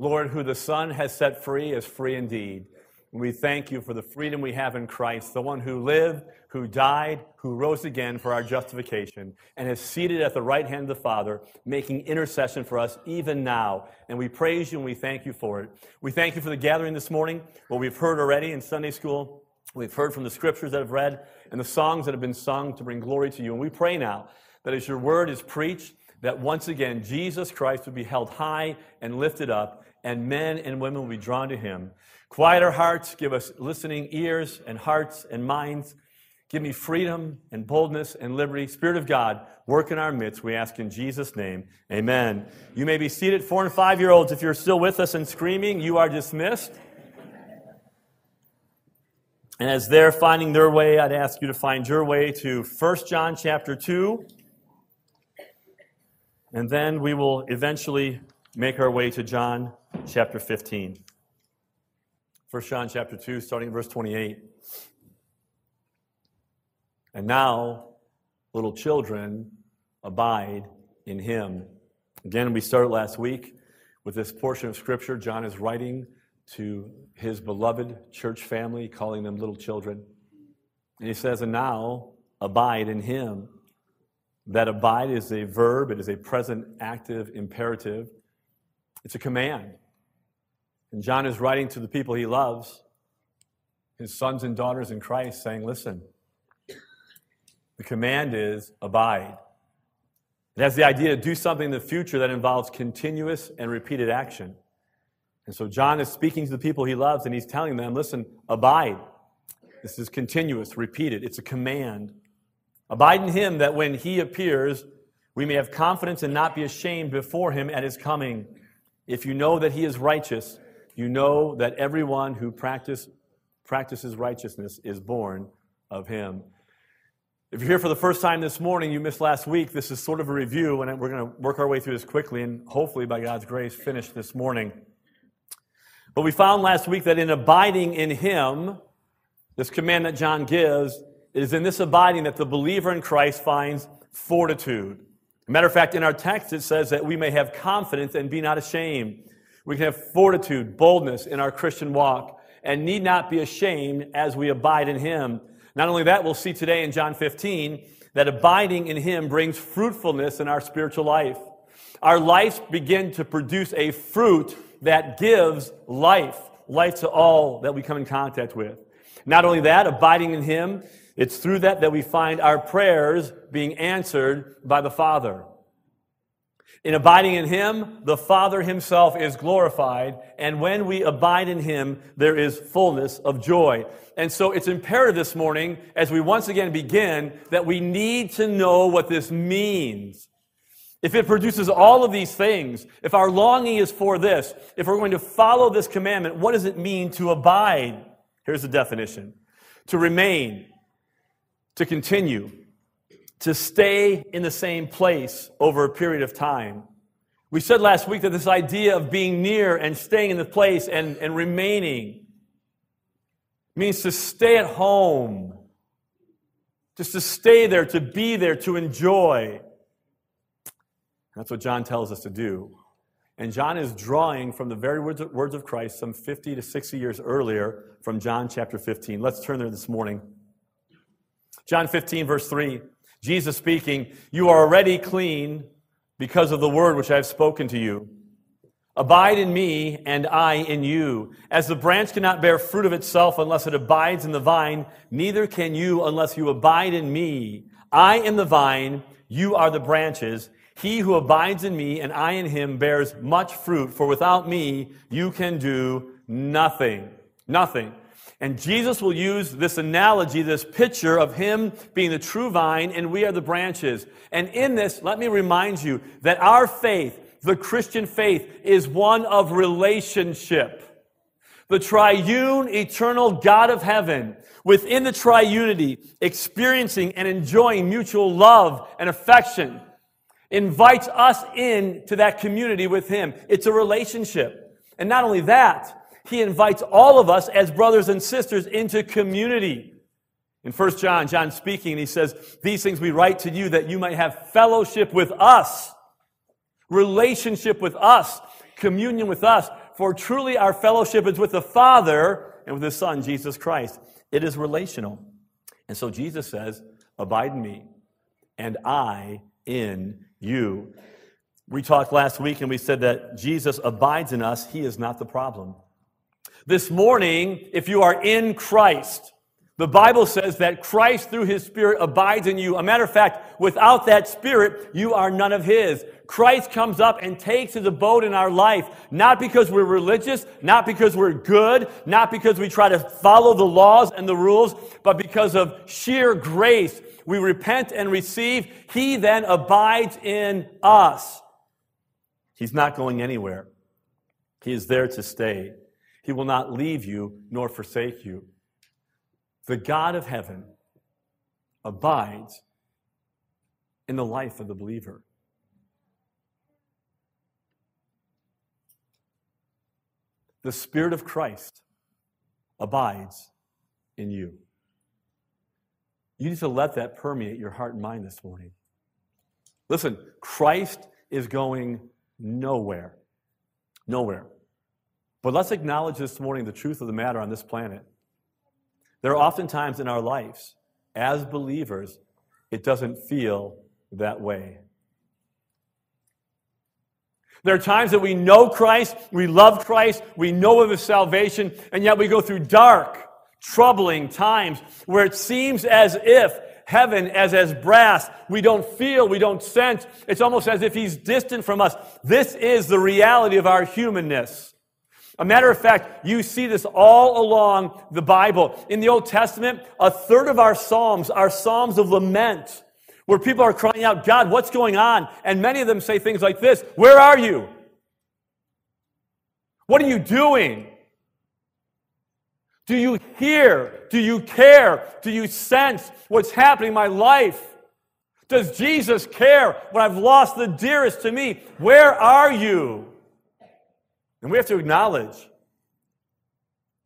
Lord, who the Son has set free is free indeed. We thank you for the freedom we have in Christ, the one who lived, who died, who rose again for our justification, and is seated at the right hand of the Father, making intercession for us even now. And we praise you and we thank you for it. We thank you for the gathering this morning, what we've heard already in Sunday school. We've heard from the scriptures that have read and the songs that have been sung to bring glory to you. And we pray now that as your word is preached, that once again Jesus Christ would be held high and lifted up, and men and women will be drawn to him. Quiet our hearts, give us listening ears and hearts and minds. Give me freedom and boldness and liberty. Spirit of God, work in our midst. We ask in Jesus' name. Amen. You may be seated. Four and five year olds, if you're still with us and screaming, you are dismissed. And as they're finding their way, I'd ask you to find your way to 1 John chapter 2. And then we will eventually make our way to John chapter 15. 1 John chapter 2, starting verse 28. And now, little children, abide in him. Again, we started last week with this portion of scripture. John is writing to his beloved church family, calling them little children. And he says, And now, abide in him. That abide is a verb, it is a present active imperative, it's a command. And John is writing to the people he loves, his sons and daughters in Christ, saying, Listen, the command is abide. It has the idea to do something in the future that involves continuous and repeated action. And so John is speaking to the people he loves and he's telling them, listen, abide. This is continuous, repeated. It's a command. Abide in him that when he appears, we may have confidence and not be ashamed before him at his coming. If you know that he is righteous, you know that everyone who practice, practices righteousness is born of him. If you're here for the first time this morning, you missed last week. This is sort of a review, and we're going to work our way through this quickly and hopefully, by God's grace, finish this morning. But we found last week that in abiding in Him, this command that John gives, is in this abiding that the believer in Christ finds fortitude. Matter of fact, in our text, it says that we may have confidence and be not ashamed. We can have fortitude, boldness in our Christian walk, and need not be ashamed as we abide in Him. Not only that, we'll see today in John 15 that abiding in Him brings fruitfulness in our spiritual life. Our lives begin to produce a fruit that gives life, life to all that we come in contact with. Not only that, abiding in Him, it's through that that we find our prayers being answered by the Father. In abiding in Him, the Father Himself is glorified, and when we abide in Him, there is fullness of joy. And so it's imperative this morning, as we once again begin, that we need to know what this means. If it produces all of these things, if our longing is for this, if we're going to follow this commandment, what does it mean to abide? Here's the definition to remain, to continue, to stay in the same place over a period of time. We said last week that this idea of being near and staying in the place and, and remaining means to stay at home, just to stay there, to be there, to enjoy. That's what John tells us to do. And John is drawing from the very words of, Christ some 50 to 60 years earlier from John chapter 15. Let's turn there this morning. John 15, verse 3. Jesus speaking, You are already clean because of the word which I have spoken to you. Abide in me, and I in you. As the branch cannot bear fruit of itself unless it abides in the vine, neither can you unless you abide in me. I am the vine, you are the branches. He who abides in me and I in him bears much fruit, for without me you can do nothing. Nothing. And Jesus will use this analogy, this picture of Him being the true vine and we are the branches. And in this, let me remind you that our faith, the Christian faith, is one of relationship. The triune, eternal God of heaven, within the triunity, experiencing and enjoying mutual love and affection, invites us in to that community with Him. It's a relationship. And not only that, he invites all of us as brothers and sisters into community. In 1 John, John speaking, and he says, These things we write to you that you might have fellowship with us, relationship with us, communion with us. For truly our fellowship is with the Father and with His Son, Jesus Christ. It is relational. And so Jesus says, Abide in me, and I in you. We talked last week and we said that Jesus abides in us, He is not the problem. This morning, if you are in Christ, the Bible says that Christ, through his Spirit, abides in you. A matter of fact, without that Spirit, you are none of his. Christ comes up and takes his abode in our life, not because we're religious, not because we're good, not because we try to follow the laws and the rules, but because of sheer grace. We repent and receive. He then abides in us. He's not going anywhere. He is there to stay. He will not leave you nor forsake you the God of heaven abides in the life of the believer. The Spirit of Christ abides in you. You need to let that permeate your heart and mind this morning. Listen, Christ is going nowhere. Nowhere. But let's acknowledge this morning the truth of the matter on this planet. There are often times in our lives, as believers, it doesn't feel that way. There are times that we know Christ, we love Christ, we know of His salvation, and yet we go through dark, troubling times where it seems as if heaven as as brass. We don't feel, we don't sense. It's almost as if He's distant from us. This is the reality of our humanness. A matter of fact, you see this all along the Bible. In the Old Testament, a third of our Psalms are Psalms of lament, where people are crying out, God, what's going on? And many of them say things like this Where are you? What are you doing? Do you hear? Do you care? Do you sense what's happening in my life? Does Jesus care when I've lost the dearest to me? Where are you? And we have to acknowledge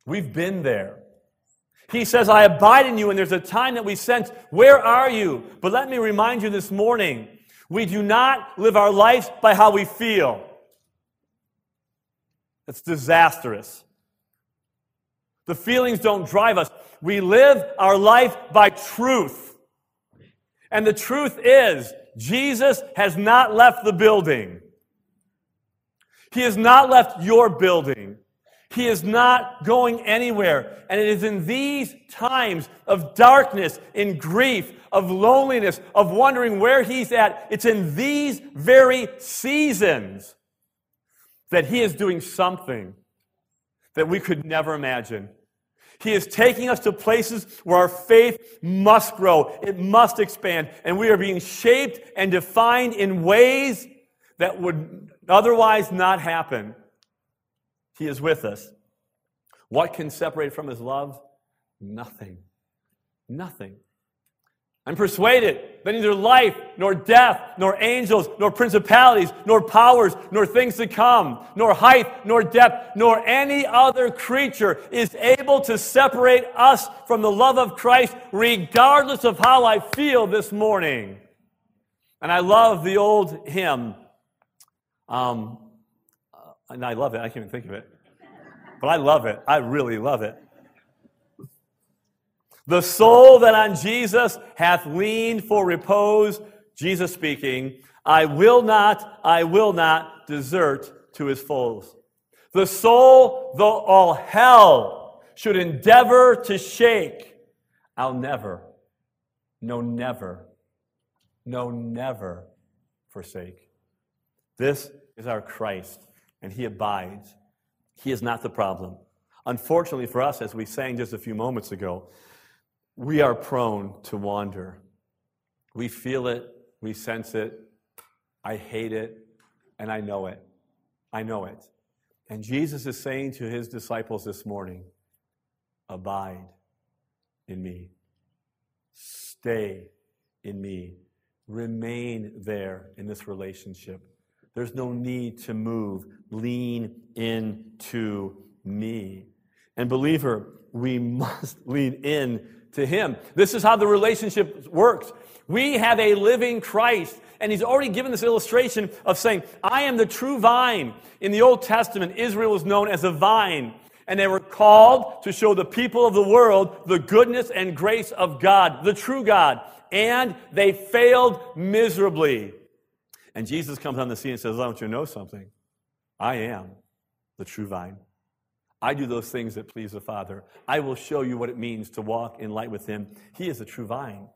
we've been there. He says, I abide in you, and there's a time that we sense, Where are you? But let me remind you this morning we do not live our lives by how we feel. It's disastrous. The feelings don't drive us. We live our life by truth. And the truth is, Jesus has not left the building. He has not left your building. He is not going anywhere. And it is in these times of darkness, in grief, of loneliness, of wondering where He's at, it's in these very seasons that He is doing something that we could never imagine. He is taking us to places where our faith must grow, it must expand, and we are being shaped and defined in ways that would otherwise not happen. He is with us. What can separate from his love? Nothing. Nothing. I'm persuaded that neither life, nor death, nor angels, nor principalities, nor powers, nor things to come, nor height, nor depth, nor any other creature is able to separate us from the love of Christ, regardless of how I feel this morning. And I love the old hymn um, uh, and I love it. I can't even think of it. But I love it. I really love it. The soul that on Jesus hath leaned for repose, Jesus speaking, I will not, I will not desert to his foes. The soul, though all hell should endeavor to shake, I'll never, no, never, no, never forsake. This is our Christ, and He abides. He is not the problem. Unfortunately for us, as we sang just a few moments ago, we are prone to wander. We feel it, we sense it. I hate it, and I know it. I know it. And Jesus is saying to his disciples this morning Abide in me, stay in me, remain there in this relationship. There's no need to move. Lean into me. And believer, we must lean in to Him. This is how the relationship works. We have a living Christ. And he's already given this illustration of saying, I am the true vine. In the Old Testament, Israel was known as a vine. And they were called to show the people of the world the goodness and grace of God, the true God. And they failed miserably. And Jesus comes on the scene and says, I want you to know something. I am the true vine. I do those things that please the Father. I will show you what it means to walk in light with Him. He is the true vine.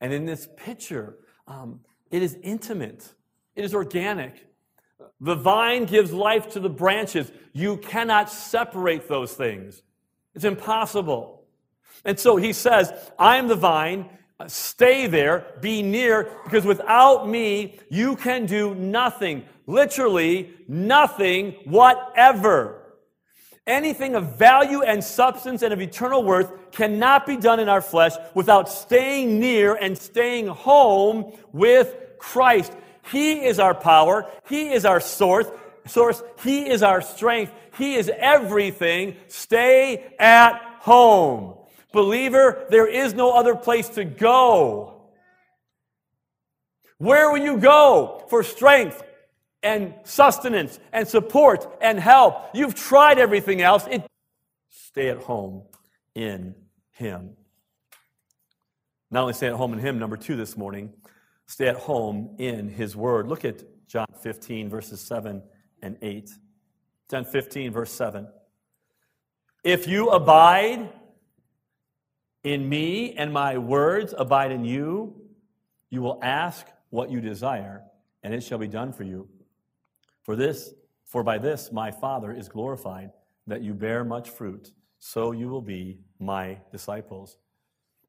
And in this picture, um, it is intimate, it is organic. The vine gives life to the branches. You cannot separate those things, it's impossible. And so he says, I am the vine. Stay there, be near, because without me, you can do nothing. Literally, nothing whatever. Anything of value and substance and of eternal worth cannot be done in our flesh without staying near and staying home with Christ. He is our power. He is our source. Source. He is our strength. He is everything. Stay at home. Believer, there is no other place to go. Where will you go for strength and sustenance and support and help? You've tried everything else. It, stay at home in Him. Not only stay at home in Him, number two this morning, stay at home in His Word. Look at John 15, verses 7 and 8. John 15, verse 7. If you abide in me and my words abide in you, you will ask what you desire, and it shall be done for you. For this, for by this my Father is glorified, that you bear much fruit, so you will be my disciples.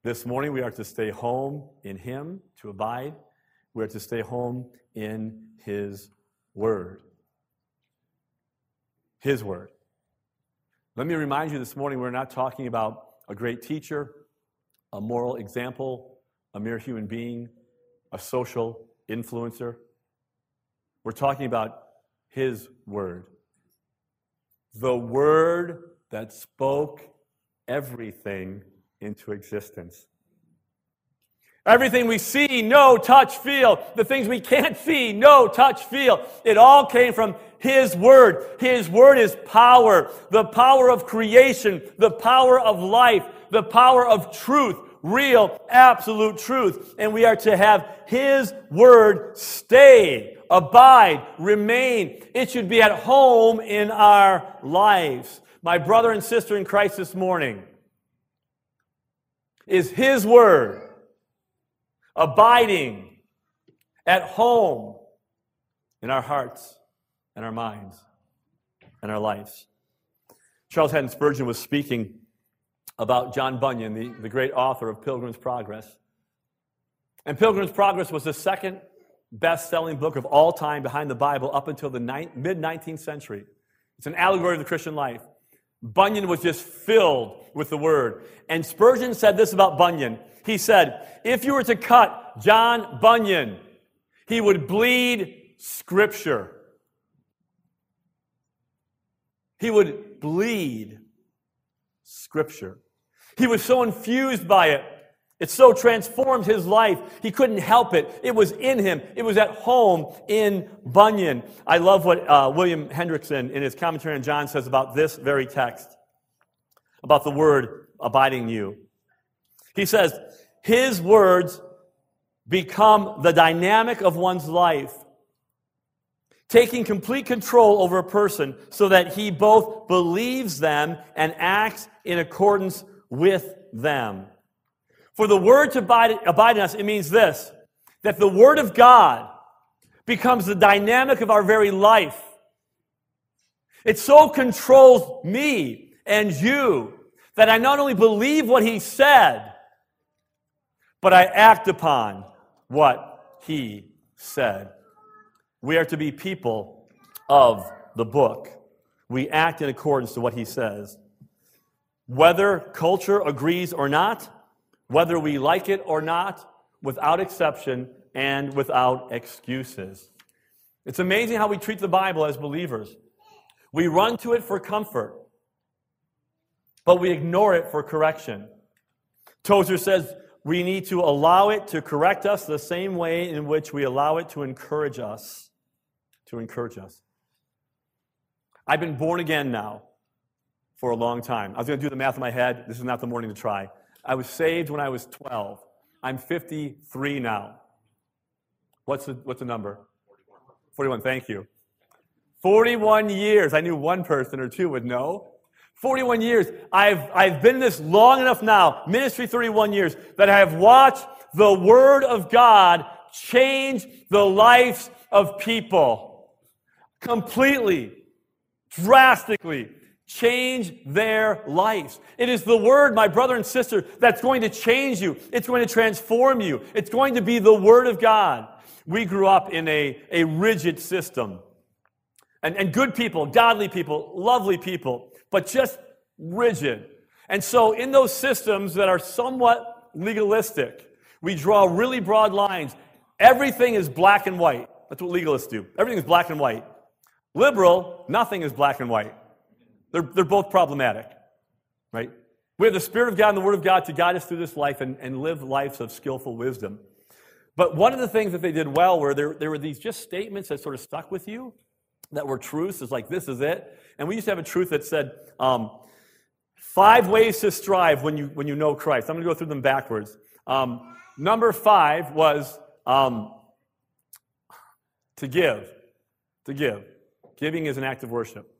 This morning we are to stay home in Him, to abide. We are to stay home in His Word. His Word. Let me remind you this morning we're not talking about a great teacher, a moral example, a mere human being, a social influencer. We're talking about His Word. The Word that spoke everything into existence. Everything we see, know, touch, feel, the things we can't see, know, touch, feel, it all came from His Word. His Word is power, the power of creation, the power of life, the power of truth, real, absolute truth. And we are to have His Word stay, abide, remain. It should be at home in our lives. My brother and sister in Christ this morning, is His Word abiding at home in our hearts and our minds and our lives. Charles Haddon Spurgeon was speaking about John Bunyan, the, the great author of Pilgrim's Progress. And Pilgrim's Progress was the second best selling book of all time behind the Bible up until the mid 19th century. It's an allegory of the Christian life. Bunyan was just filled with the word. And Spurgeon said this about Bunyan. He said, if you were to cut John Bunyan, he would bleed scripture. He would bleed scripture. He was so infused by it. It so transformed his life. He couldn't help it. It was in him. It was at home in Bunyan. I love what uh, William Hendriksen in his commentary on John says about this very text, about the word abiding you. He says, his words become the dynamic of one's life, taking complete control over a person so that he both believes them and acts in accordance with them. For the word to abide, abide in us, it means this that the word of God becomes the dynamic of our very life. It so controls me and you that I not only believe what he said, but I act upon what he said. We are to be people of the book. We act in accordance to what he says. Whether culture agrees or not, whether we like it or not, without exception and without excuses. It's amazing how we treat the Bible as believers. We run to it for comfort, but we ignore it for correction. Tozer says we need to allow it to correct us the same way in which we allow it to encourage us. To encourage us. I've been born again now for a long time. I was going to do the math in my head. This is not the morning to try. I was saved when I was 12. I'm 53 now. What's the, what's the number? 41. 41, thank you. 41 years. I knew one person or two would know. 41 years. I've, I've been this long enough now, ministry 31 years, that I have watched the Word of God change the lives of people completely, drastically change their lives. It is the word, my brother and sister, that's going to change you. It's going to transform you. It's going to be the word of God. We grew up in a, a rigid system. And, and good people, godly people, lovely people, but just rigid. And so, in those systems that are somewhat legalistic, we draw really broad lines. Everything is black and white. That's what legalists do. Everything is black and white. Liberal, nothing is black and white. They're, they're both problematic, right? We have the Spirit of God and the Word of God to guide us through this life and, and live lives of skillful wisdom. But one of the things that they did well were there, there were these just statements that sort of stuck with you that were truths. It's like, this is it. And we used to have a truth that said, um, five ways to strive when you, when you know Christ. I'm going to go through them backwards. Um, number five was um, to give. To give. Giving is an act of worship.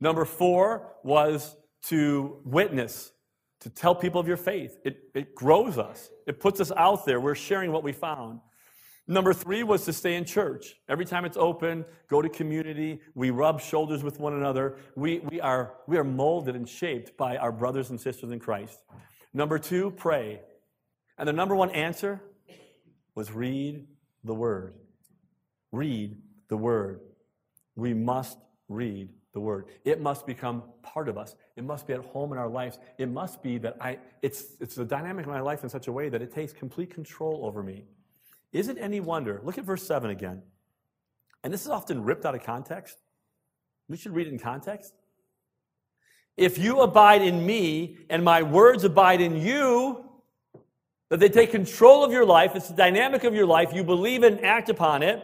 Number four was to witness, to tell people of your faith. It, it grows us, it puts us out there. We're sharing what we found. Number three was to stay in church. Every time it's open, go to community. We rub shoulders with one another. We, we, are, we are molded and shaped by our brothers and sisters in Christ. Number two, pray. And the number one answer was read the Word. Read the Word. We must read the word. It must become part of us. It must be at home in our lives. It must be that I, it's, it's the dynamic of my life in such a way that it takes complete control over me. Is it any wonder? Look at verse 7 again. And this is often ripped out of context. We should read it in context. If you abide in me and my words abide in you, that they take control of your life, it's the dynamic of your life, you believe and act upon it,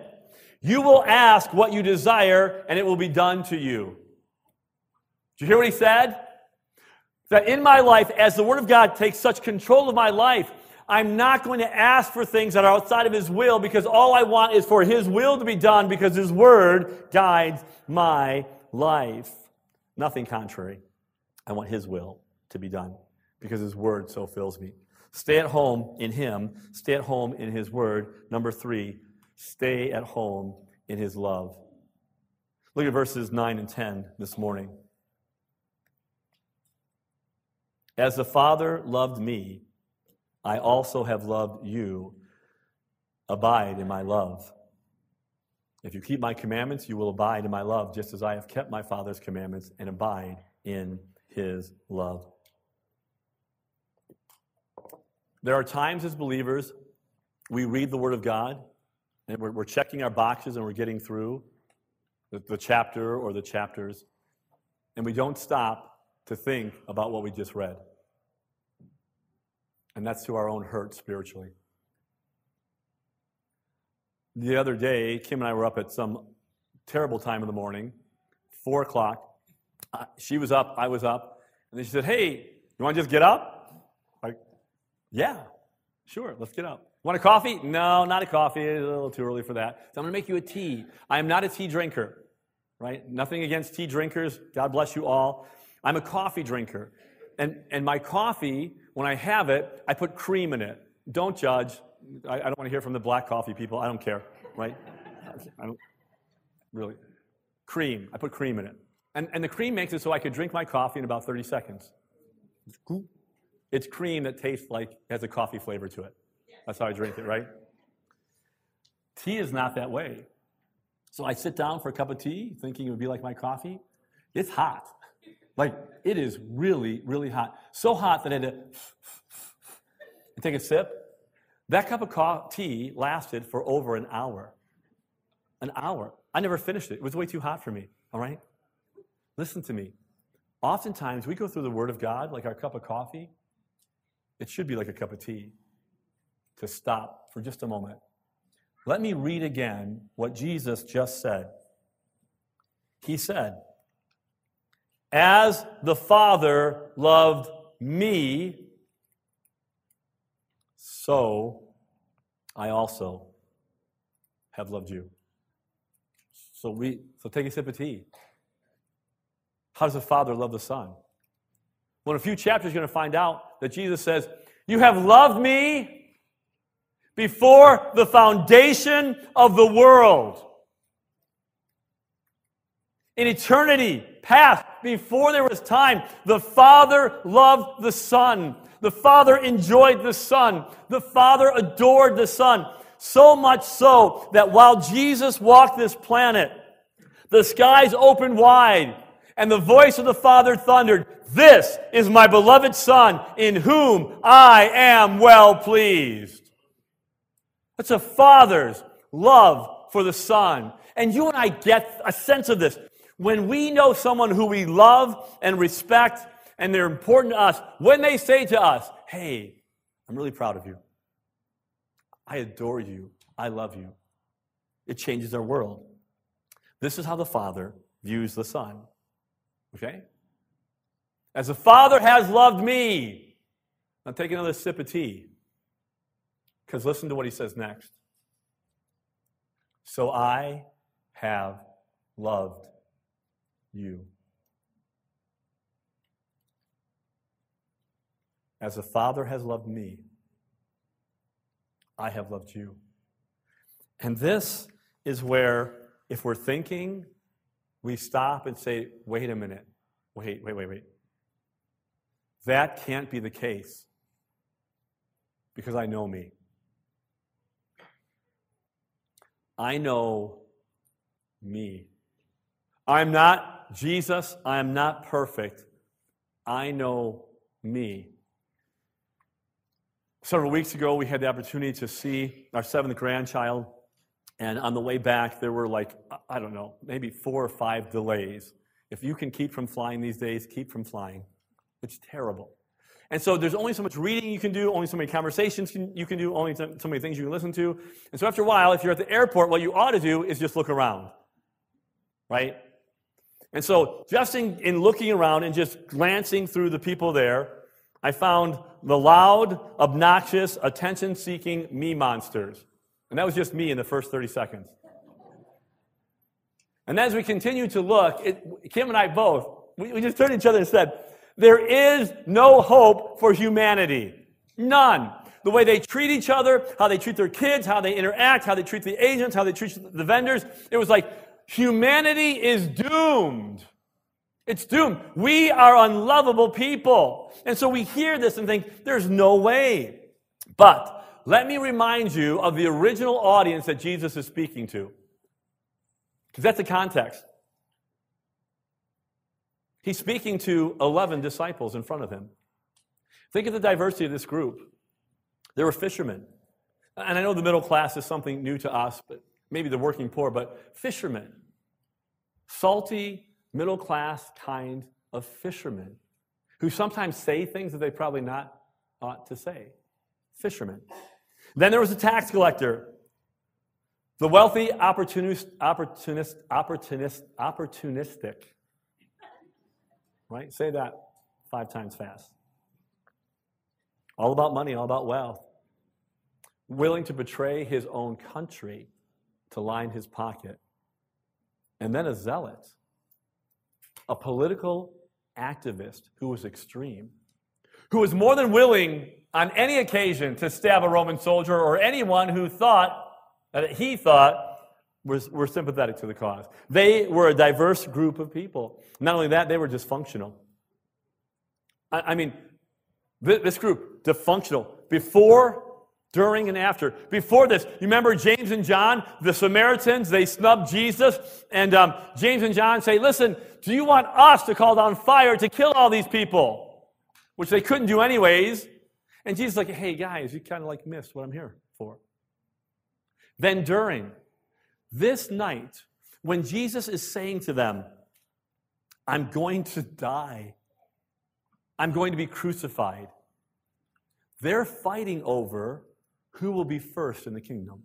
you will ask what you desire and it will be done to you. Did you hear what he said? That in my life, as the Word of God takes such control of my life, I'm not going to ask for things that are outside of His will because all I want is for His will to be done because His Word guides my life. Nothing contrary. I want His will to be done because His Word so fills me. Stay at home in Him, stay at home in His Word. Number three, stay at home in His love. Look at verses 9 and 10 this morning. As the Father loved me, I also have loved you. Abide in my love. If you keep my commandments, you will abide in my love, just as I have kept my Father's commandments and abide in his love. There are times as believers we read the Word of God we're, we're checking our boxes and we're getting through the, the chapter or the chapters, and we don't stop to think about what we just read. And that's to our own hurt spiritually. The other day, Kim and I were up at some terrible time in the morning, four o'clock. She was up, I was up, and then she said, Hey, you want to just get up? Like, yeah, sure, let's get up. Want a coffee? No, not a coffee. It's a little too early for that. So I'm going to make you a tea. I am not a tea drinker, right? Nothing against tea drinkers. God bless you all. I'm a coffee drinker. And, and my coffee when I have it, I put cream in it. Don't judge. I, I don't want to hear from the black coffee people. I don't care, right? I don't really. Cream. I put cream in it. And, and the cream makes it so I could drink my coffee in about 30 seconds. It's cream that tastes like has a coffee flavor to it. That's how I drink it, right? Tea is not that way. So I sit down for a cup of tea thinking it would be like my coffee. It's hot. Like, it is really, really hot. So hot that I had to take a sip. That cup of coffee lasted for over an hour. An hour. I never finished it. It was way too hot for me, all right? Listen to me. Oftentimes, we go through the Word of God like our cup of coffee, it should be like a cup of tea to stop for just a moment. Let me read again what Jesus just said. He said, As the Father loved me, so I also have loved you. So we so take a sip of tea. How does the Father love the Son? Well, in a few chapters, you're going to find out that Jesus says, You have loved me before the foundation of the world. In eternity past, before there was time, the Father loved the Son. The Father enjoyed the Son. The Father adored the Son. So much so that while Jesus walked this planet, the skies opened wide and the voice of the Father thundered, This is my beloved Son, in whom I am well pleased. That's a father's love for the Son. And you and I get a sense of this. When we know someone who we love and respect and they're important to us, when they say to us, Hey, I'm really proud of you. I adore you. I love you. It changes our world. This is how the Father views the Son. Okay? As the Father has loved me. Now take another sip of tea. Because listen to what he says next. So I have loved you. As the Father has loved me, I have loved you. And this is where, if we're thinking we stop and say, wait a minute, wait, wait, wait, wait. That can't be the case because I know me. I know me. I'm not Jesus. I am not perfect. I know me. Several weeks ago, we had the opportunity to see our seventh grandchild and on the way back, there were like, I don't know, maybe four or five delays. If you can keep from flying these days, keep from flying. It's terrible. And so there's only so much reading you can do, only so many conversations you can do, only so many things you can listen to. And so after a while, if you're at the airport, what you ought to do is just look around. Right? And so just in, in looking around and just glancing through the people there, I found the loud, obnoxious, attention seeking me monsters. And that was just me in the first 30 seconds. And as we continued to look, it, Kim and I both, we, we just turned to each other and said, There is no hope for humanity. None. The way they treat each other, how they treat their kids, how they interact, how they treat the agents, how they treat the vendors. It was like humanity is doomed. It's doomed. We are unlovable people. And so we hear this and think, there's no way. But let me remind you of the original audience that Jesus is speaking to. Because that's the context. He's speaking to 11 disciples in front of him. Think of the diversity of this group. There were fishermen. And I know the middle class is something new to us, but maybe the working poor, but fishermen. Salty, middle class kind of fishermen who sometimes say things that they probably not ought to say. Fishermen. Then there was a tax collector. The wealthy, opportunist, opportunist, opportunist, opportunistic. Right? Say that five times fast. All about money, all about wealth. Willing to betray his own country to line his pocket. And then a zealot, a political activist who was extreme, who was more than willing on any occasion to stab a Roman soldier or anyone who thought, that he thought, was, were sympathetic to the cause. They were a diverse group of people. Not only that, they were dysfunctional. I, I mean, this, group, dysfunctional. Before, during, and after. Before this, you remember James and John, the Samaritans, they snubbed Jesus, and um, James and John say, Listen, do you want us to call down fire to kill all these people? Which they couldn't do anyways. And Jesus like, hey, guys, you kind of like missed what I'm here for. Then during this night, when Jesus is saying to them, I'm going to die, I'm going to be crucified, they're fighting over who will be first in the kingdom.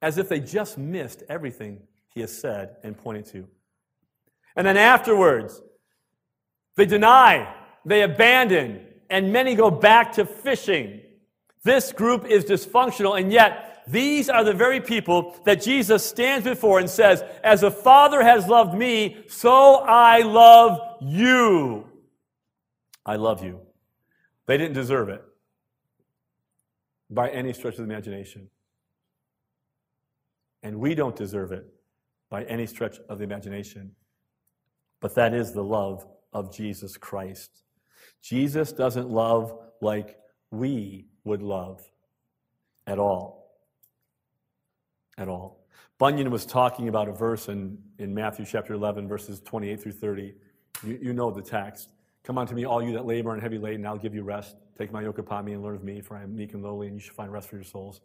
As if they just missed everything he has said and pointed to. And then afterwards, they deny, they abandon, and many go back to fishing. This group is dysfunctional, and yet these are the very people that Jesus stands before and says, As the Father has loved me, so I love you. I love you. They didn't deserve it by any stretch of the imagination. And we don't deserve it by any stretch of the imagination. But that is the love of Jesus Christ. Jesus doesn't love like we would love at all. At all. Bunyan was talking about a verse in, in Matthew chapter 11, verses 28 through 30. You, you know the text. Come unto me, all you that labor and heavy laden, I'll give you rest. Take my yoke upon me and learn of me, for I am meek and lowly, and you shall find rest for your souls.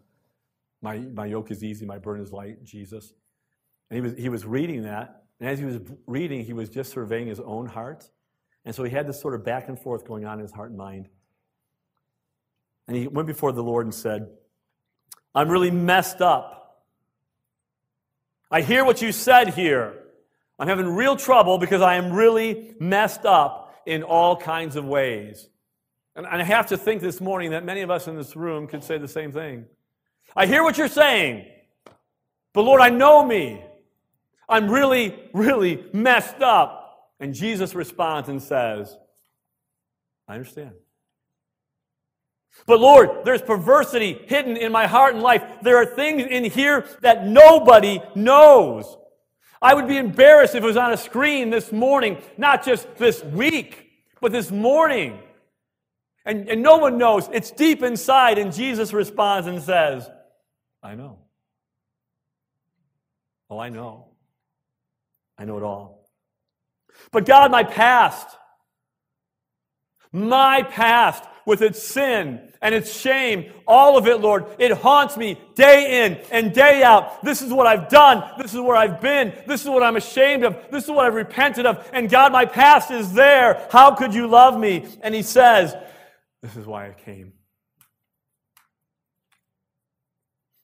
My, my yoke is easy, my burden is light, Jesus. And he was, he was reading that, and as he was reading, he was just surveying his own heart. And so he had this sort of back and forth going on in his heart and mind. And he went before the Lord and said, I'm really messed up. I hear what you said here. I'm having real trouble because I am really messed up in all kinds of ways. And I have to think this morning that many of us in this room could say the same thing. I hear what you're saying, but Lord, I know me. I'm really, really messed up. And Jesus responds and says, I understand. But Lord, there's perversity hidden in my heart and life. There are things in here that nobody knows. I would be embarrassed if it was on a screen this morning, not just this week, but this morning. And, and no one knows. It's deep inside. And Jesus responds and says, I know. Oh, I know. I know it all. But God, my past, my past with its sin and its shame, all of it, Lord, it haunts me day in and day out. This is what I've done. This is where I've been. This is what I'm ashamed of. This is what I've repented of. And God, my past is there. How could you love me? And He says, This is why I came.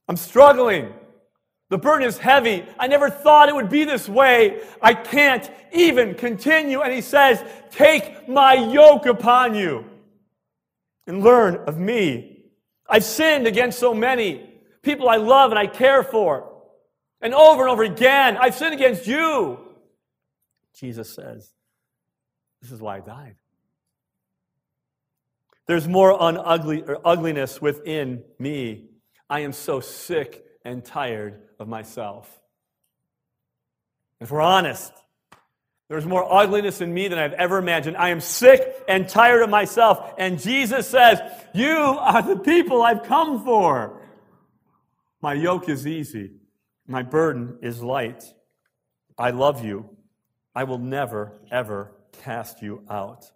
I'm struggling. The burden is heavy. I never thought it would be this way. I can't even continue. And he says, Take my yoke upon you and learn of me. I've sinned against so many people I love and I care for. And over and over again, I've sinned against you. Jesus says, This is why I died. There's more unugly, or ugliness within me. I am so sick and tired of myself. If we're honest, there's more ugliness in me than I've ever imagined. I am sick and tired of myself. And Jesus says, You are the people I've come for. My yoke is easy, my burden is light. I love you. I will never, ever cast you out.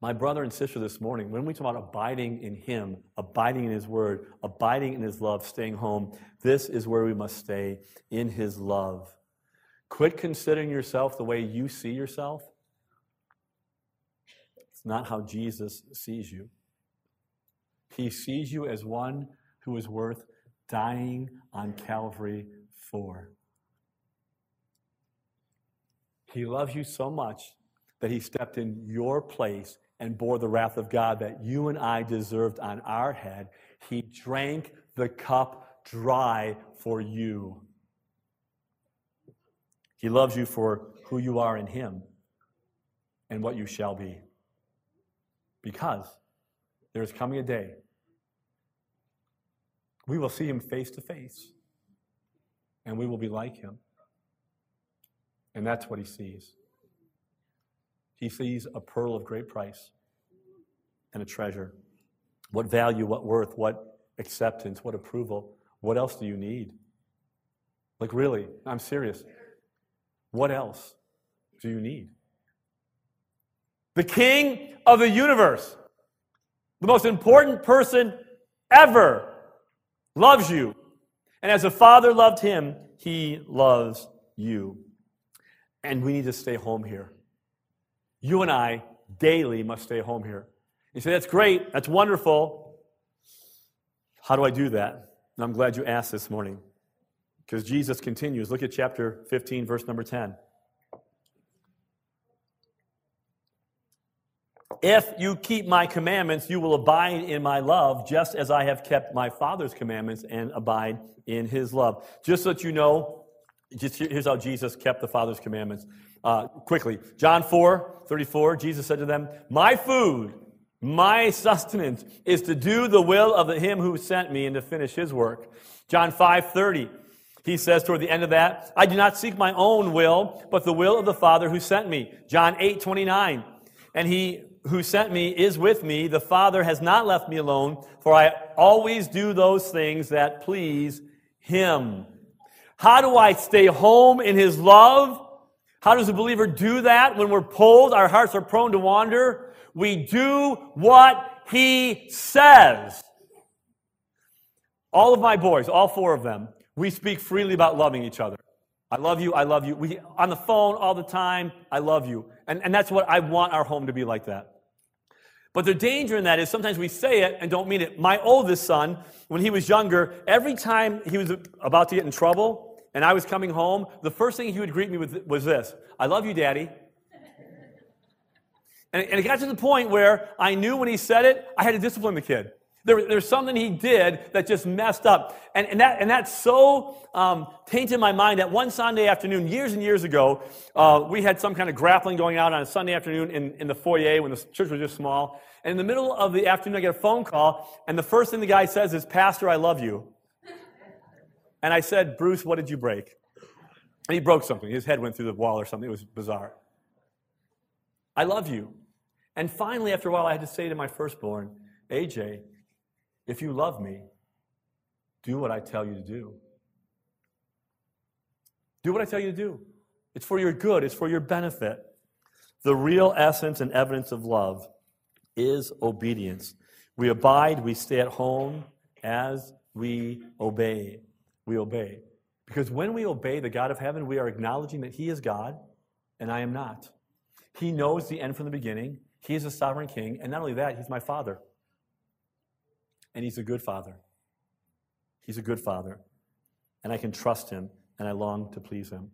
My brother and sister this morning, when we talk about abiding in Him, abiding in His Word, abiding in His love, staying home, this is where we must stay in His love. Quit considering yourself the way you see yourself. It's not how Jesus sees you. He sees you as one who is worth dying on Calvary for. He loves you so much that he stepped in your place and bore the wrath of God that you and I deserved on our head. He drank the cup dry for you. He loves you for who you are in Him and what you shall be. Because there is coming a day we will see Him face to face and we will be like Him. And that's what He sees. He sees a pearl of great price and a treasure. What value, what worth, what acceptance, what approval? What else do you need? Like, really, I'm serious. What else do you need? The king of the universe, the most important person ever, loves you. And as a father loved him, he loves you. And we need to stay home here. You and I daily must stay home here. You say, that's great, that's wonderful. How do I do that? And I'm glad you asked this morning because Jesus continues. Look at chapter 15, verse number 10. If you keep my commandments, you will abide in my love, just as I have kept my Father's commandments and abide in his love. Just so that you know, just here's how Jesus kept the Father's commandments. Uh, quickly, John 4 34, Jesus said to them, My food, my sustenance is to do the will of the, him who sent me and to finish his work. John 5 30, he says toward the end of that, I do not seek my own will, but the will of the Father who sent me. John 8 29, and he who sent me is with me. The Father has not left me alone, for I always do those things that please him. How do I stay home in his love? How does a believer do that when we're pulled? Our hearts are prone to wander. We do what he says. All of my boys, all four of them, we speak freely about loving each other. I love you, I love you. We on the phone all the time, I love you. And, and that's what I want our home to be like that. But the danger in that is sometimes we say it and don't mean it. My oldest son, when he was younger, every time he was about to get in trouble and I was coming home, the first thing he would greet me with was this I love you, Daddy. And, and it got to the point where I knew when he said it, I had to discipline the kid. There, there's something he did that just messed up. And, and, that, and that so um, tainted my mind that one Sunday afternoon, years and years ago, uh, we had some kind of grappling going on on a Sunday afternoon in, in the foyer when the church was just small. And in the middle of the afternoon, I get a phone call, and the first thing the guy says is, Pastor, I love you. And I said, Bruce, what did you break? And he broke something. His head went through the wall or something. It was bizarre. I love you. And finally, after a while, I had to say to my firstborn, AJ, if you love me, do what I tell you to do. Do what I tell you to do. It's for your good, it's for your benefit. The real essence and evidence of love is obedience. We abide, we stay at home as we obey. We obey. Because when we obey the God of heaven, we are acknowledging that He is God and I am not. He knows the end from the beginning. He is a sovereign king. And not only that, He's my Father. And He's a good Father. He's a good Father. And I can trust Him and I long to please Him.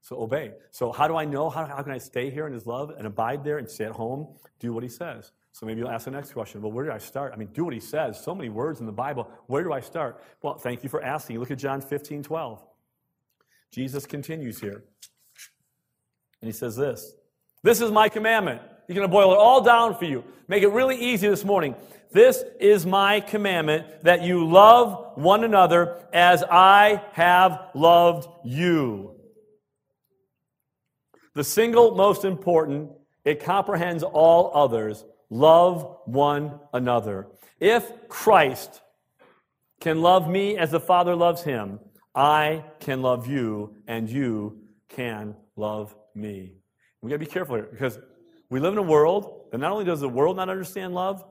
So obey. So, how do I know? How, how can I stay here in His love and abide there and stay at home? Do what He says. So maybe you'll ask the next question. Well, where do I start? I mean, do what he says. So many words in the Bible. Where do I start? Well, thank you for asking. Look at John 15, 12. Jesus continues here. And he says this This is my commandment. He's going to boil it all down for you. Make it really easy this morning. This is my commandment that you love one another as I have loved you. The single most important, it comprehends all others Love one another. If Christ can love me as the Father loves him, I can love you and you can love me. We got to be careful here because we live in a world that not only does the world not understand love,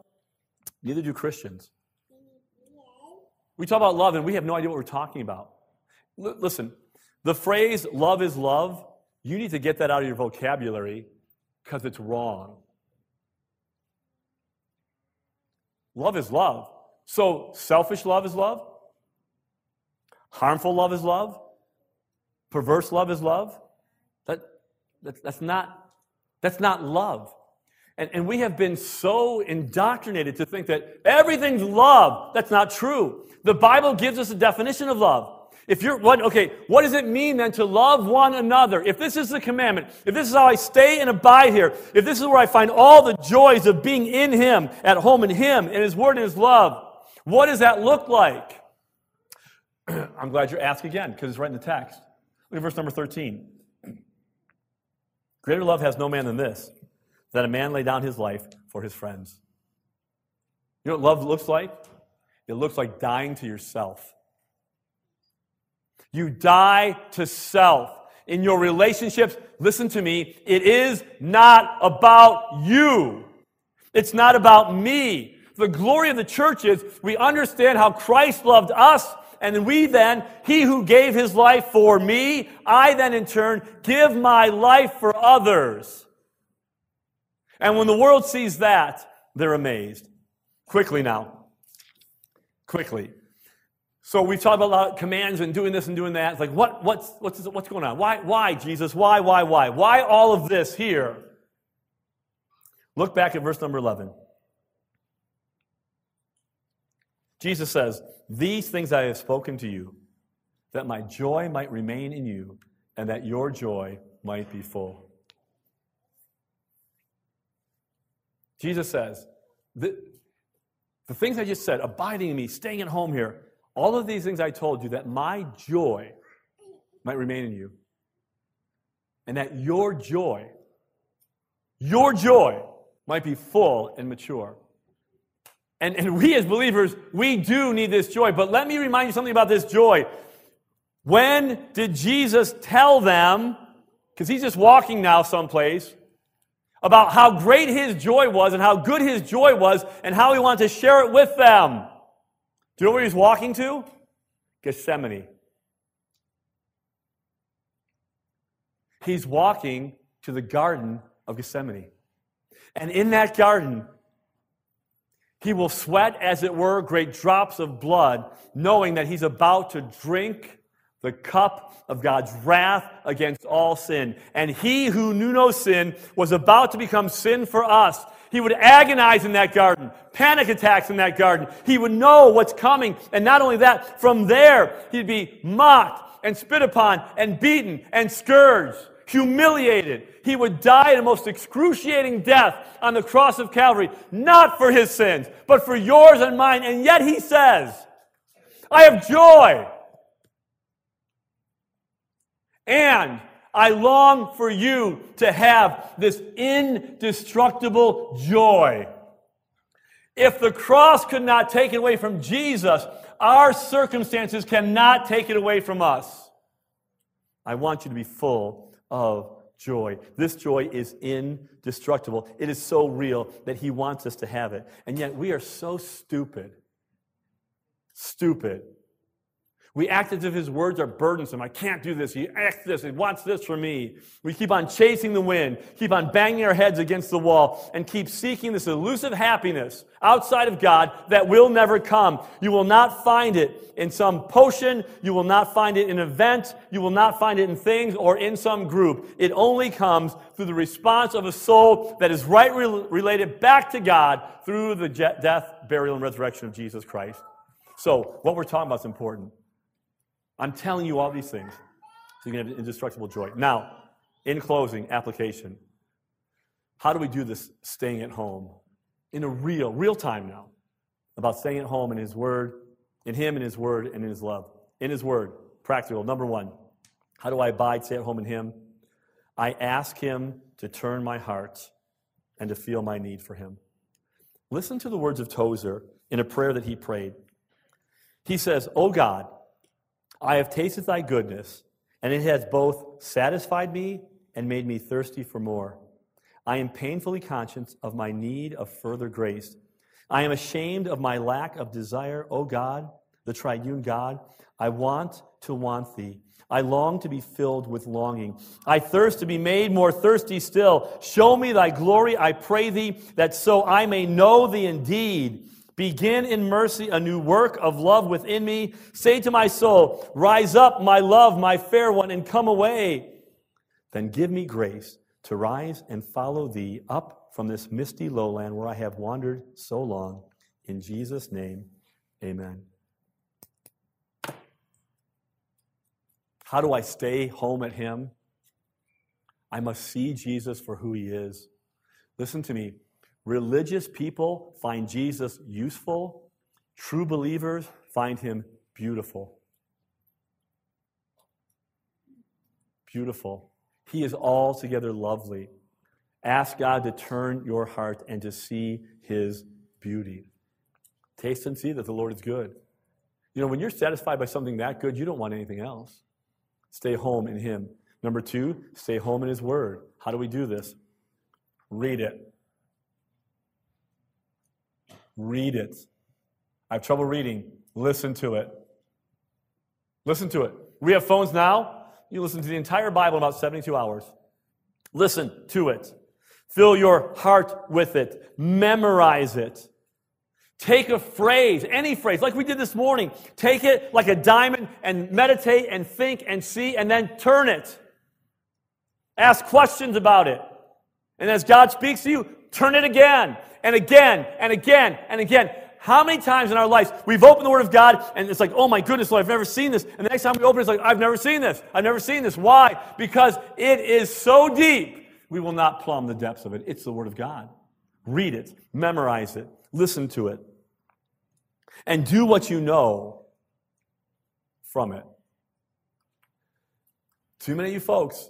neither do Christians. We talk about love and we have no idea what we're talking about. L- listen, the phrase love is love, you need to get that out of your vocabulary because it's wrong. Love is love. So, selfish love is love. Harmful love is love. Perverse love is love. That, that that's, not, that's not love. And, and we have been so indoctrinated to think that everything's love. That's not true. The Bible gives us a definition of love. If you're, what, okay, what does it mean then to love one another? If this is the commandment, if this is how I stay and abide here, if this is where I find all the joys of being in Him, at home in Him, in His Word and His love, what does that look like? I'm glad you're asked again because it's right in the text. Look at verse number 13. Greater love has no man than this, that a man lay down his life for his friends. You know what love looks like? It looks like dying to yourself. You die to self. In your relationships, listen to me, it is not about you. It's not about me. The glory of the church is we understand how Christ loved us, and we then, he who gave his life for me, I then in turn give my life for others. And when the world sees that, they're amazed. Quickly now. Quickly. So we've talked about commands and doing this and doing that. It's like, what, what's, what's, what's going on? Why, why, Jesus? Why, why, why? Why all of this here? Look back at verse number 11. Jesus says, These things I have spoken to you, that my joy might remain in you, and that your joy might be full. Jesus says, the, the things I just said, abiding in me, staying at home here, all of these things I told you, that my joy might remain in you. And that your joy, your joy, might be full and mature. And, and we as believers, we do need this joy. But let me remind you something about this joy. When did Jesus tell them, because he's just walking now someplace, about how great his joy was and how good his joy was and how he wanted to share it with them? Do you know where he's walking to? Gethsemane. He's walking to the Garden of Gethsemane. And in that garden, he will sweat, as it were, great drops of blood, knowing that he's about to drink the cup of God's wrath against all sin. And he who knew no sin was about to become sin for us. He would agonize in that garden, panic attacks in that garden. He would know what's coming. And not only that, from there, he'd be mocked and spit upon and beaten and scourged, humiliated. He would die a most excruciating death on the cross of Calvary, not for his sins, but for yours and mine. And yet he says, I have joy. And I long for you to have this indestructible joy. If the cross could not take it away from Jesus, our circumstances cannot take it away from us. I want you to be full of joy. This joy is indestructible. It is so real that He wants us to have it. And yet we are so stupid. Stupid we act as if his words are burdensome. I can't do this. He acts this. He wants this from me. We keep on chasing the wind, keep on banging our heads against the wall, and keep seeking this elusive happiness outside of God that will never come. You will not find it in some potion. You will not find it in an event. You will not find it in things or in some group. It only comes through the response of a soul that is right related back to God through the death, burial, and resurrection of Jesus Christ. So, what we're talking about is important. I'm telling you all these things so you can have indestructible joy. Now, in closing, application. How do we do this staying at home in a real, real time now? About staying at home in His Word, in Him and His Word and in His love. In His Word, practical. Number one, how do I abide, stay at home in Him? I ask Him to turn my heart and to feel my need for Him. Listen to the words of Tozer in a prayer that he prayed. He says, Oh God, I have tasted thy goodness, and it has both satisfied me and made me thirsty for more. I am painfully conscious of my need of further grace. I am ashamed of my lack of desire, O God, the triune God. I want to want thee. I long to be filled with longing. I thirst to be made more thirsty still. Show me thy glory, I pray thee, that so I may know thee indeed Begin in mercy a new work of love within me. Say to my soul, Rise up, my love, my fair one, and come away. Then give me grace to rise and follow thee up from this misty lowland where I have wandered so long. In Jesus' name, amen. How do I stay home at Him? I must see Jesus for who He is. Listen to me. Religious people find Jesus useful, true believers find him beautiful. Beautiful. He is altogether lovely. Ask God to turn your heart and to see his beauty. Taste and see that the Lord is good. You know, when you're satisfied by something that good, you don't want anything else. Stay home in him. Number two, stay home in his word. How do we do this? Read it. Read it. I have trouble reading. Listen to it. Listen to it. We have phones now. You listen to the entire Bible in about 72 hours. Listen to it. Fill your heart with it. Memorize it. Take a phrase, any phrase, like we did this morning. Take it like a diamond and meditate and think and see and then turn it. Ask questions about it. And as God speaks to you, turn it again and again and again and again. How many times in our lives we've opened the Word of God and it's like, oh my goodness, Lord, I've never seen this. And the next time we open it, it's like, I've never seen this. I've never seen this. Why? Because it is so deep, we will not plumb the depths of it. It's the Word of God. Read it, memorize it, listen to it and do what you know from it. Too many of you folks,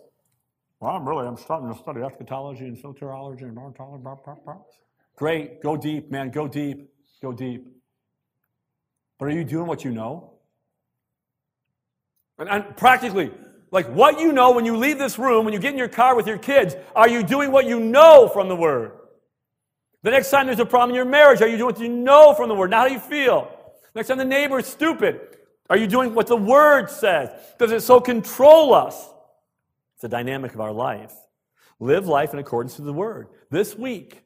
well, I'm really, I'm starting to study eschatology and soteriology and ontology. Great, go deep, man, go deep, go deep. But are you doing what you know? And, and practically, like what you know when you leave this room, when you get in your car with your kids, are you doing what you know from the Word? The next time there's a problem in your marriage, are you doing what you know from the Word? Not how you feel. Next time the neighbor is stupid, are you doing what the Word says? Does it so control us? It's the dynamic of our life. Live life in accordance to the Word. This week,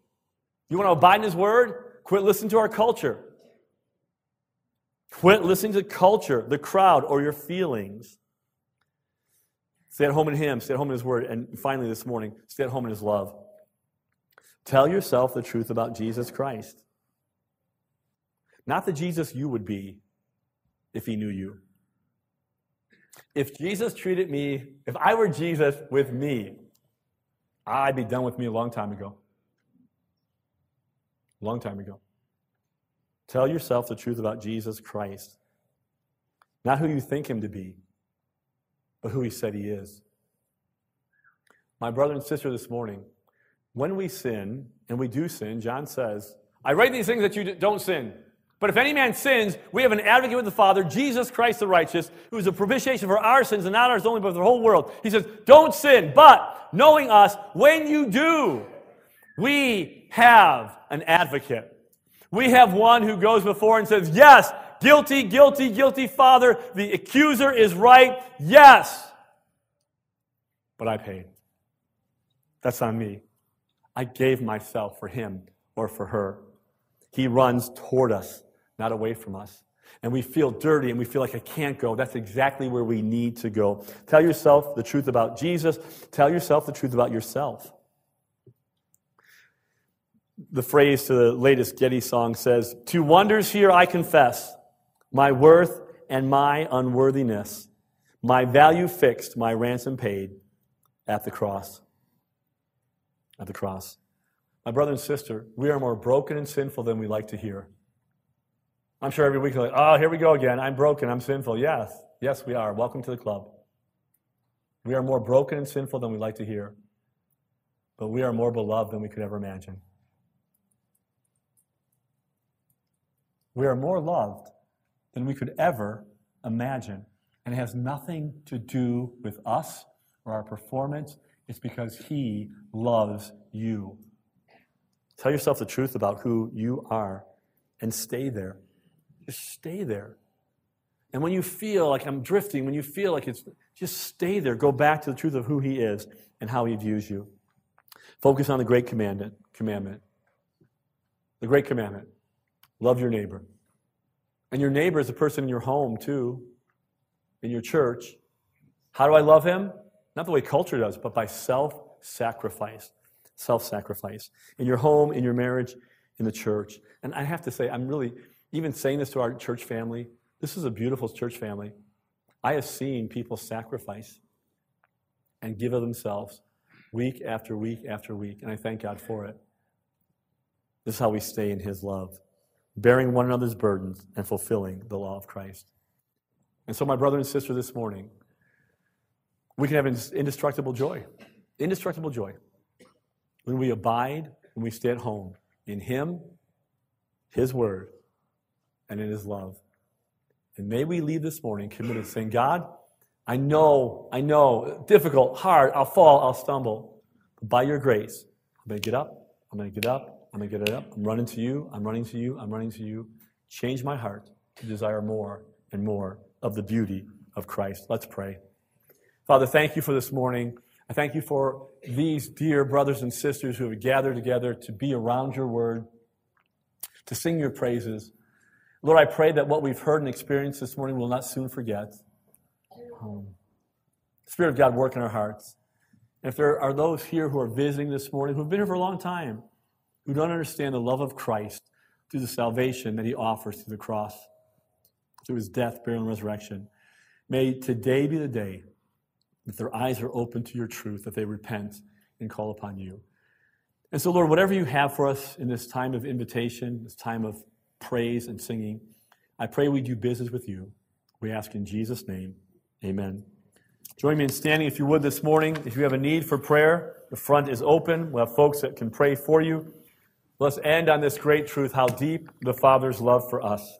you want to abide in His Word? Quit listening to our culture. Quit listening to culture, the crowd, or your feelings. Stay at home in Him, stay at home in His Word, and finally this morning, stay at home in His love. Tell yourself the truth about Jesus Christ. Not the Jesus you would be if he knew you. If Jesus treated me, if I were Jesus with me, I'd be done with me a long time ago. A long time ago. Tell yourself the truth about Jesus Christ. Not who you think him to be, but who he said he is. My brother and sister this morning, when we sin, and we do sin, John says, I write these things that you don't sin. But if any man sins, we have an advocate with the Father, Jesus Christ the righteous, who is a propitiation for our sins, and not ours only, but for the whole world. He says, Don't sin, but knowing us, when you do, we have an advocate. We have one who goes before and says, Yes, guilty, guilty, guilty, Father. The accuser is right. Yes. But I paid. That's on me. I gave myself for him or for her. He runs toward us, not away from us. And we feel dirty and we feel like I can't go. That's exactly where we need to go. Tell yourself the truth about Jesus. Tell yourself the truth about yourself. The phrase to the latest Getty song says, Two wonders here I confess my worth and my unworthiness, my value fixed, my ransom paid at the cross at the cross. My brother and sister, we are more broken and sinful than we like to hear. I'm sure every week you're like, oh, here we go again. I'm broken. I'm sinful. Yes, yes, we are. Welcome to the club. We are more broken and sinful than we like to hear, but we are more beloved than we could ever imagine. We are more loved than we could ever imagine. And it has nothing to do with us or our performance it's because He loves you. Tell yourself the truth about who you are and stay there. Just stay there. And when you feel like I'm drifting, when you feel like it's, just stay there. Go back to the truth of who He is and how He views you. Focus on the great commandment. Commandment. The great commandment. Love your neighbor. And your neighbor is the person in your home, too, in your church. How do I love him? Not the way culture does, but by self sacrifice. Self sacrifice. In your home, in your marriage, in the church. And I have to say, I'm really, even saying this to our church family, this is a beautiful church family. I have seen people sacrifice and give of themselves week after week after week, and I thank God for it. This is how we stay in His love, bearing one another's burdens and fulfilling the law of Christ. And so, my brother and sister, this morning, we can have indestructible joy. Indestructible joy. When we abide, when we stay at home in Him, His Word, and in His love. And may we leave this morning committed, saying, God, I know, I know, difficult, hard, I'll fall, I'll stumble. But by your grace, I'm going to get up, I'm going to get up, I'm going to get it up. I'm running to you, I'm running to you, I'm running to you. Change my heart to desire more and more of the beauty of Christ. Let's pray. Father, thank you for this morning. I thank you for these dear brothers and sisters who have gathered together to be around your word, to sing your praises. Lord, I pray that what we've heard and experienced this morning will not soon forget. Um, Spirit of God, work in our hearts. And if there are those here who are visiting this morning who've been here for a long time, who don't understand the love of Christ through the salvation that he offers through the cross, through his death, burial, and resurrection, may today be the day that their eyes are open to your truth, that they repent and call upon you. And so, Lord, whatever you have for us in this time of invitation, this time of praise and singing, I pray we do business with you. We ask in Jesus' name, amen. Join me in standing if you would this morning. If you have a need for prayer, the front is open. We'll have folks that can pray for you. Let's end on this great truth how deep the Father's love for us.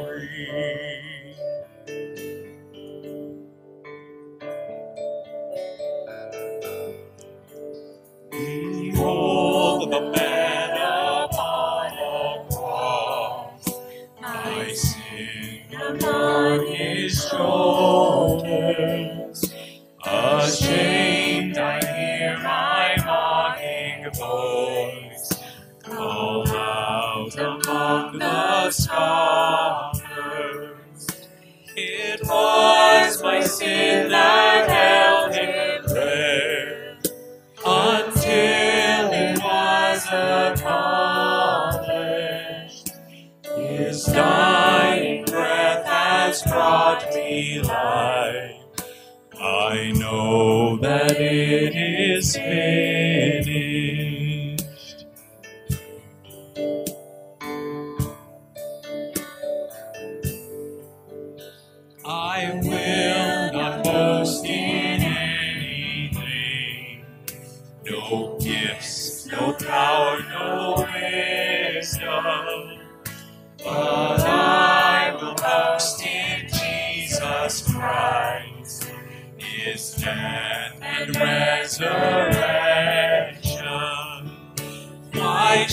face.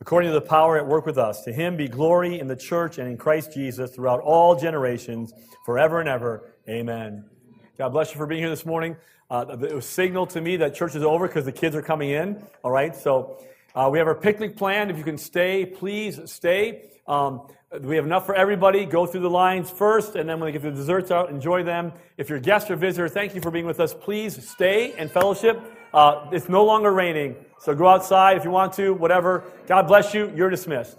according to the power at work with us, to him be glory in the church and in Christ Jesus throughout all generations, forever and ever. Amen. God bless you for being here this morning. Uh, it was signaled to me that church is over because the kids are coming in. All right, so uh, we have our picnic planned. If you can stay, please stay. Um, we have enough for everybody. Go through the lines first, and then when they get the desserts out, enjoy them. If you're a guest or visitor, thank you for being with us. Please stay and fellowship. Uh, it's no longer raining, so go outside if you want to, whatever. God bless you. You're dismissed.